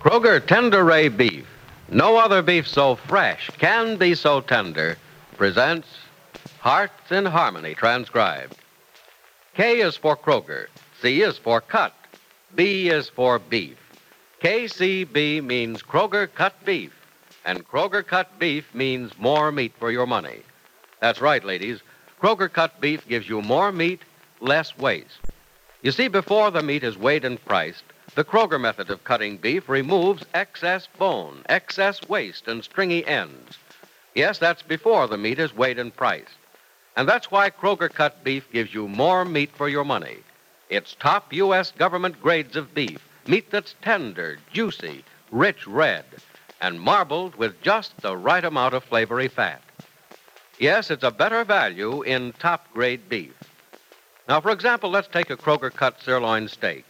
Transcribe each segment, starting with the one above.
Kroger Tenderay Beef. No other beef so fresh can be so tender. Presents Hearts in Harmony, transcribed. K is for Kroger. C is for cut. B is for beef. KCB means Kroger cut beef. And Kroger cut beef means more meat for your money. That's right, ladies. Kroger cut beef gives you more meat, less waste. You see, before the meat is weighed and priced, the Kroger method of cutting beef removes excess bone, excess waste, and stringy ends. Yes, that's before the meat is weighed and priced. And that's why Kroger cut beef gives you more meat for your money. It's top U.S. government grades of beef, meat that's tender, juicy, rich red, and marbled with just the right amount of flavory fat. Yes, it's a better value in top grade beef. Now, for example, let's take a Kroger cut sirloin steak.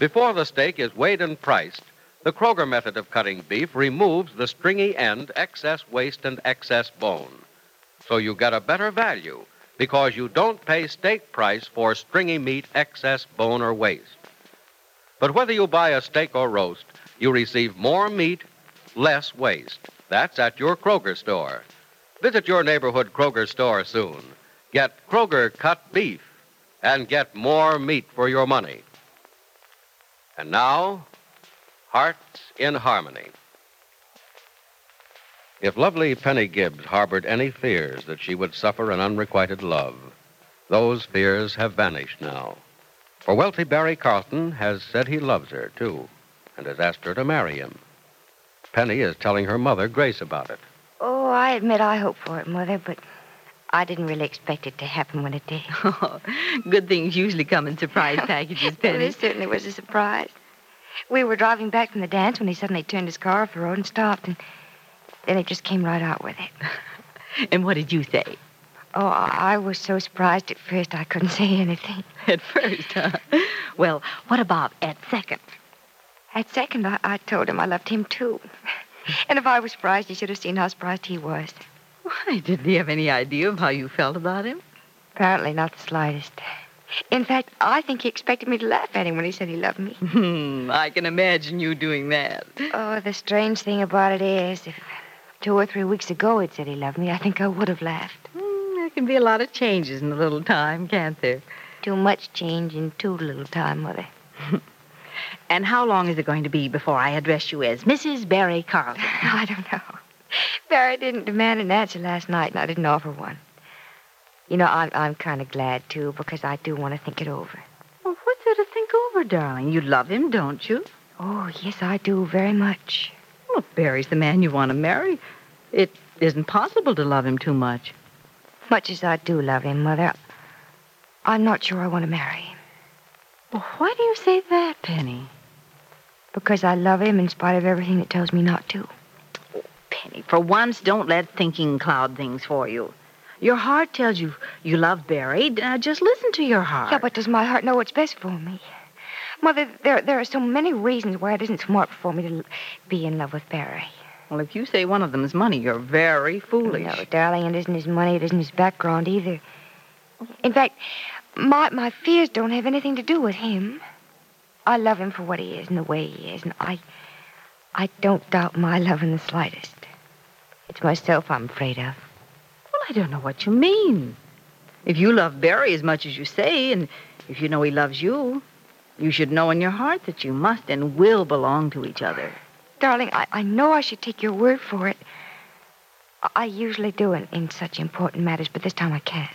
Before the steak is weighed and priced, the Kroger method of cutting beef removes the stringy end, excess waste, and excess bone. So you get a better value because you don't pay steak price for stringy meat, excess bone, or waste. But whether you buy a steak or roast, you receive more meat, less waste. That's at your Kroger store. Visit your neighborhood Kroger store soon. Get Kroger cut beef and get more meat for your money. And now, Hearts in Harmony. If lovely Penny Gibbs harbored any fears that she would suffer an unrequited love, those fears have vanished now. For wealthy Barry Carlton has said he loves her, too, and has asked her to marry him. Penny is telling her mother, Grace, about it. Oh, I admit I hope for it, Mother, but I didn't really expect it to happen when it did. Oh, good things usually come in surprise packages, well, Penny. it certainly was a surprise. We were driving back from the dance when he suddenly turned his car off the road and stopped, and then he just came right out with it. and what did you say? Oh, I I was so surprised at first I couldn't say anything. At first, huh? Well, what about at second? At second, I, I told him I loved him too. And if I was surprised, you should have seen how surprised he was. Why, didn't he have any idea of how you felt about him? Apparently, not the slightest. In fact, I think he expected me to laugh at him when he said he loved me. Hmm, I can imagine you doing that. Oh, the strange thing about it is, if two or three weeks ago he'd said he loved me, I think I would have laughed. Hmm, there can be a lot of changes in a little time, can't there? Too much change in too little time, Mother. And how long is it going to be before I address you as Mrs. Barry Carlton? I don't know. Barry didn't demand an answer last night, and I didn't offer one. You know, I'm, I'm kind of glad, too, because I do want to think it over. Well, what's there to think over, darling? You love him, don't you? Oh, yes, I do, very much. Well, Barry's the man you want to marry, it isn't possible to love him too much. Much as I do love him, Mother, I'm not sure I want to marry him. Well, why do you say that, Penny? Because I love him in spite of everything that tells me not to. For once, don't let thinking cloud things for you. Your heart tells you you love Barry. Now, uh, just listen to your heart. Yeah, but does my heart know what's best for me? Mother, there, there are so many reasons why it isn't smart for me to be in love with Barry. Well, if you say one of them is money, you're very foolish. No, darling, it isn't his money. It isn't his background either. In fact, my, my fears don't have anything to do with him. I love him for what he is and the way he is, and I, I don't doubt my love in the slightest. It's myself I'm afraid of. Well, I don't know what you mean. If you love Barry as much as you say, and if you know he loves you, you should know in your heart that you must and will belong to each other. Darling, I, I know I should take your word for it. I, usually do in, in such important matters, but this time I can't.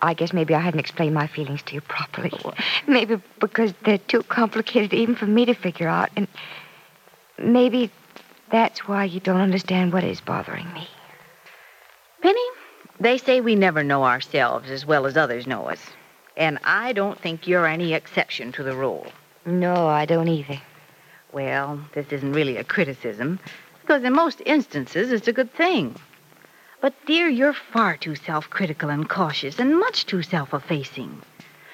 I guess maybe I hadn't explained my feelings to you properly. Maybe because they're too complicated even for me to figure out. And maybe that's why you don't understand what is bothering me. Penny, They say we never know ourselves as well as others know us. And I don't think you're any exception to the rule. No, I don't either. Well, this isn't really a criticism, because in most instances it's a good thing. But, dear, you're far too self critical and cautious, and much too self effacing.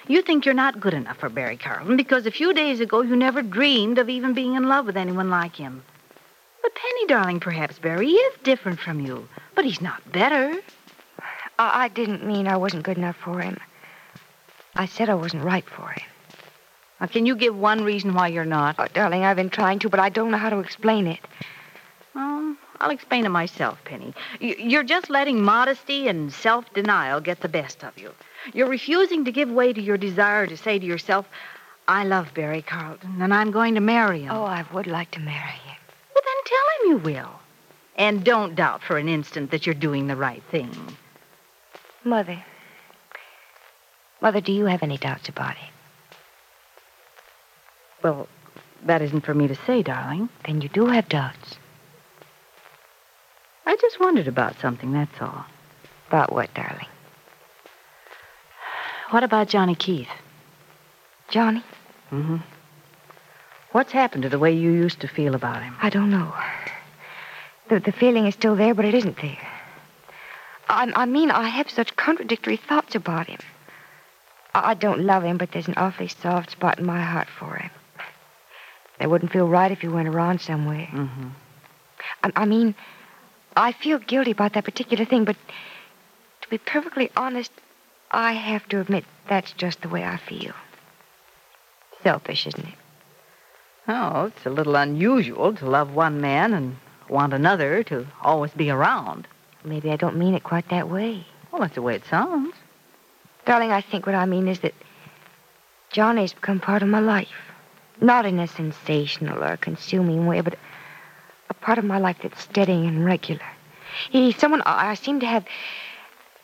You think you're not good enough for Barry Carlton because a few days ago you never dreamed of even being in love with anyone like him. But, Penny, darling, perhaps Barry is different from you, but he's not better. I, I didn't mean I wasn't good enough for him. I said I wasn't right for him. Now, can you give one reason why you're not? Oh, darling, I've been trying to, but I don't know how to explain it. Um, I'll explain it myself, Penny. You're just letting modesty and self denial get the best of you. You're refusing to give way to your desire to say to yourself, I love Barry Carlton, and I'm going to marry him. Oh, I would like to marry him. Tell him you will. And don't doubt for an instant that you're doing the right thing. Mother. Mother, do you have any doubts about it? Well, that isn't for me to say, darling. Then you do have doubts. I just wondered about something, that's all. About what, darling? What about Johnny Keith? Johnny? Mm-hmm. What's happened to the way you used to feel about him? I don't know. The, the feeling is still there, but it isn't there. I, I mean, I have such contradictory thoughts about him. I, I don't love him, but there's an awfully soft spot in my heart for him. It wouldn't feel right if you went around somewhere. Mm-hmm. I, I mean, I feel guilty about that particular thing, but to be perfectly honest, I have to admit that's just the way I feel. Selfish, isn't it? Oh, it's a little unusual to love one man and want another to always be around. Maybe I don't mean it quite that way. Well, that's the way it sounds. Darling, I think what I mean is that Johnny's become part of my life. Not in a sensational or consuming way, but a part of my life that's steady and regular. He's someone I, I seem to have.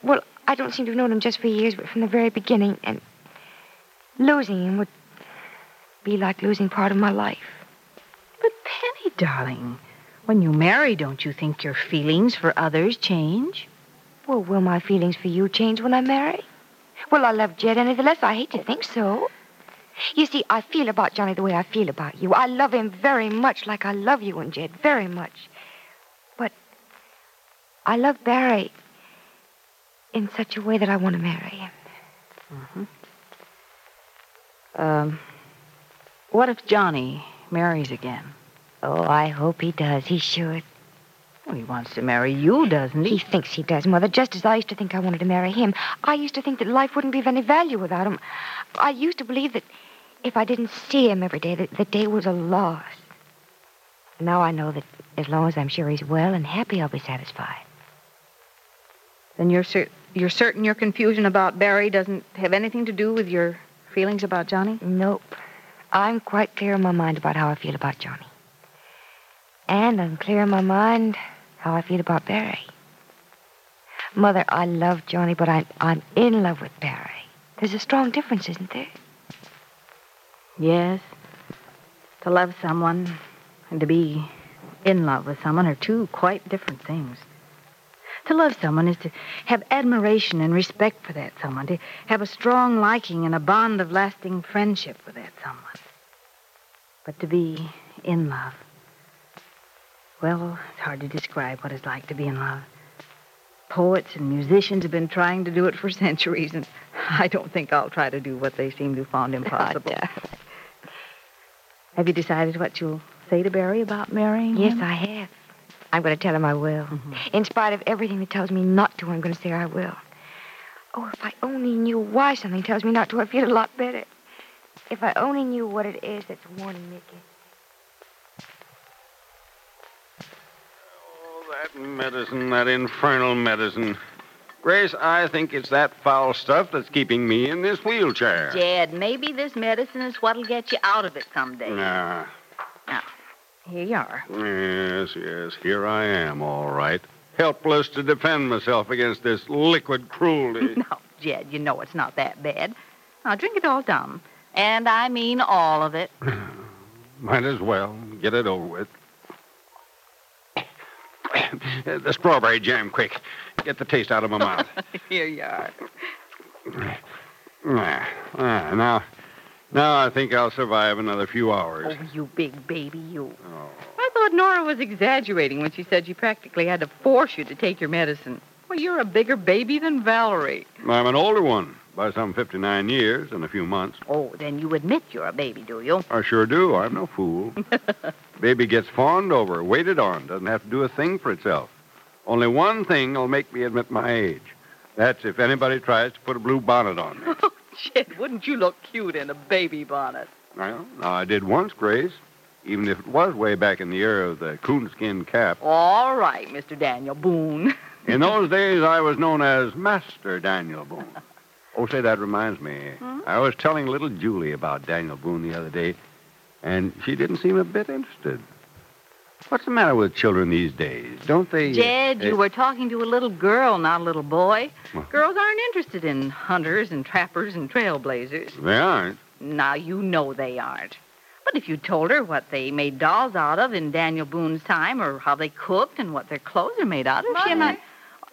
Well, I don't seem to have known him just for years, but from the very beginning, and losing him would be like losing part of my life. But, Penny, darling, when you marry, don't you think your feelings for others change? Well, will my feelings for you change when I marry? Will I love Jed any the less? I hate to think so. You see, I feel about Johnny the way I feel about you. I love him very much like I love you and Jed, very much. But I love Barry in such a way that I want to marry him. Um, what if Johnny marries again? Oh, I hope he does. He should. Well, he wants to marry you, doesn't He he? thinks he does, Mother, just as I used to think I wanted to marry him. I used to think that life wouldn't be of any value without him. I used to believe that if I didn't see him every day, that the day was a loss. Now I know that as long as I'm sure he's well and happy, I'll be satisfied. Then you're cer- you're certain your confusion about Barry doesn't have anything to do with your feelings about Johnny? Nope. I'm quite clear in my mind about how I feel about Johnny. And I'm clear in my mind how I feel about Barry. Mother, I love Johnny, but I, I'm in love with Barry. There's a strong difference, isn't there? Yes. To love someone and to be in love with someone are two quite different things. To love someone is to have admiration and respect for that someone, to have a strong liking and a bond of lasting friendship with that someone. But to be in love, well, it's hard to describe what it's like to be in love. Poets and musicians have been trying to do it for centuries, and I don't think I'll try to do what they seem to have found impossible. Have you decided what you'll say to Barry about marrying Yes, him? I have. I'm going to tell him I will. Mm-hmm. In spite of everything that tells me not to, I'm going to say I will. Oh, if I only knew why something tells me not to, I'd feel a lot better. If I only knew what it is that's warning Mickey. Oh, that medicine, that infernal medicine. Grace, I think it's that foul stuff that's keeping me in this wheelchair. Jed, maybe this medicine is what'll get you out of it someday. Nah. Here you are. Yes, yes, here I am, all right. Helpless to defend myself against this liquid cruelty. No, Jed, you know it's not that bad. Now drink it all down. And I mean all of it. Might as well get it over with. the strawberry jam, quick. Get the taste out of my mouth. Here you are. Ah, ah, now, now I think I'll survive another few hours. Oh, you big baby, you. Oh. I thought Nora was exaggerating when she said she practically had to force you to take your medicine. Well, you're a bigger baby than Valerie. I'm an older one by some 59 years and a few months. Oh, then you admit you're a baby, do you? I sure do. I'm no fool. Baby gets fawned over, waited on, doesn't have to do a thing for itself. Only one thing will make me admit my age. That's if anybody tries to put a blue bonnet on me. Shit, wouldn't you look cute in a baby bonnet? well, now, I did once, Grace, even if it was way back in the era of the coonskin cap. All right, Mr. Daniel Boone. In those days, I was known as Master Daniel Boone. Oh, say, that reminds me. Hmm? I was telling little Julie about Daniel Boone the other day, and she didn't seem a bit interested. What's the matter with children these days? Don't they... Jed, eh, you were talking to a little girl, not a little boy. Well- Girls aren't interested in hunters and trappers and trailblazers. They aren't. Now, you know they aren't. But if you told her what they made dolls out of in Daniel Boone's time, or how they cooked and what their clothes are made out of, she might.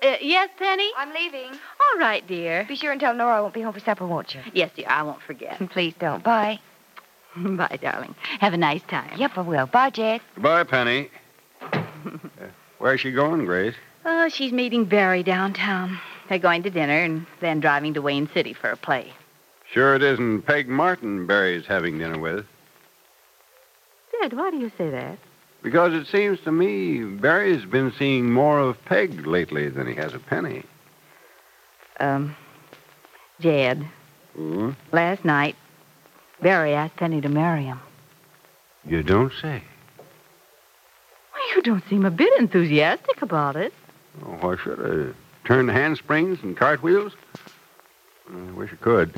Uh, yes, Penny? I'm leaving. All right, dear. Be sure and tell Nora I won't be home for supper, won't you? Yes, dear, I won't forget. Please don't. Bye. Bye, darling. Have a nice time. Yep, I will. Bye, Jed. Goodbye, Penny. Uh, Where's she going, Grace? Oh, she's meeting Barry downtown. They're going to dinner and then driving to Wayne City for a play. Sure it isn't Peg Martin Barry's having dinner with. Jed, why do you say that? Because it seems to me Barry's been seeing more of Peg lately than he has of Penny. Um, Jed, Hmm? last night, Barry asked Penny to marry him. You don't say. Well, you don't seem a bit enthusiastic about it. Oh, why should I? Turn handsprings and cartwheels? I wish I could.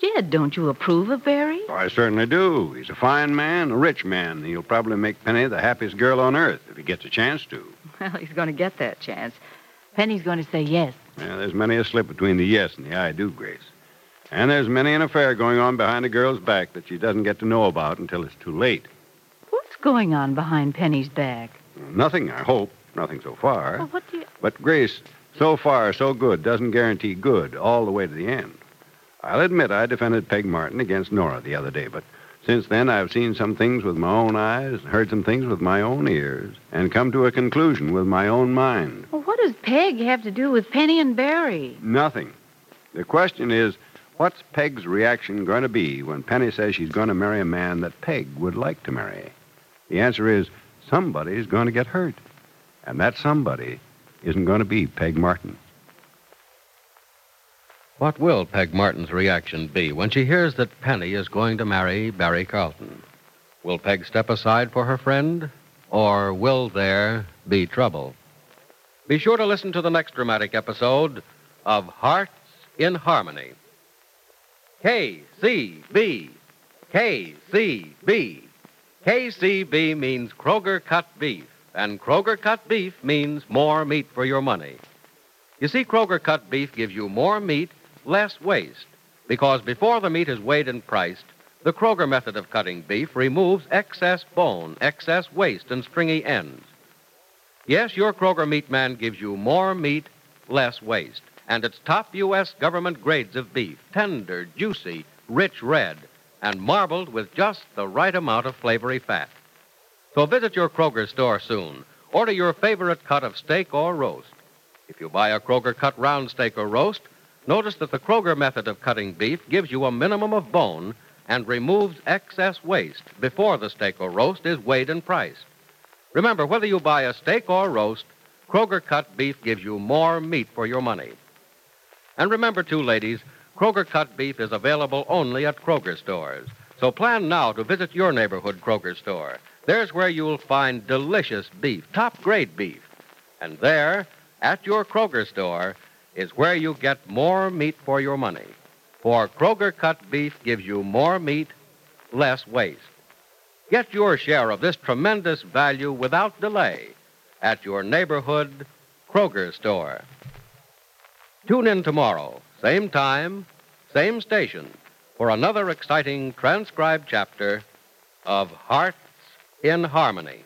Jed, don't you approve of Barry? Oh, I certainly do. He's a fine man, a rich man. He'll probably make Penny the happiest girl on earth if he gets a chance to. Well, he's going to get that chance. Penny's going to say yes. Yeah, there's many a slip between the yes and the I do, Grace. And there's many an affair going on behind a girl's back that she doesn't get to know about until it's too late. What's going on behind Penny's back? Nothing, I hope. Nothing so far. Well, what do you... But, Grace, so far, so good doesn't guarantee good all the way to the end. I'll admit I defended Peg Martin against Nora the other day, but since then I've seen some things with my own eyes, heard some things with my own ears, and come to a conclusion with my own mind. Well, what does Peg have to do with Penny and Barry? Nothing. The question is, what's Peg's reaction going to be when Penny says she's going to marry a man that Peg would like to marry? The answer is somebody's going to get hurt. And that somebody isn't going to be Peg Martin. What will Peg Martin's reaction be when she hears that Penny is going to marry Barry Carlton? Will Peg step aside for her friend, or will there be trouble? Be sure to listen to the next dramatic episode of Hearts in Harmony. KCB. KCB. KCB means Kroger cut beef, and Kroger cut beef means more meat for your money. You see, Kroger cut beef gives you more meat, less waste, because before the meat is weighed and priced, the Kroger method of cutting beef removes excess bone, excess waste, and stringy ends. Yes, your Kroger meat man gives you more meat, less waste, and it's top U.S. government grades of beef, tender, juicy, rich red, and marbled with just the right amount of flavory fat. So visit your Kroger store soon. Order your favorite cut of steak or roast. If you buy a Kroger cut round steak or roast, notice that the Kroger method of cutting beef gives you a minimum of bone and removes excess waste before the steak or roast is weighed and priced. Remember, whether you buy a steak or roast, Kroger cut beef gives you more meat for your money. And remember, too, ladies, Kroger cut beef is available only at Kroger stores. So plan now to visit your neighborhood Kroger store. There's where you'll find delicious beef, top grade beef. And there, at your Kroger store, is where you get more meat for your money. For Kroger cut beef gives you more meat, less waste. Get your share of this tremendous value without delay at your neighborhood Kroger store. Tune in tomorrow, same time, same station, for another exciting transcribed chapter of Hearts in Harmony.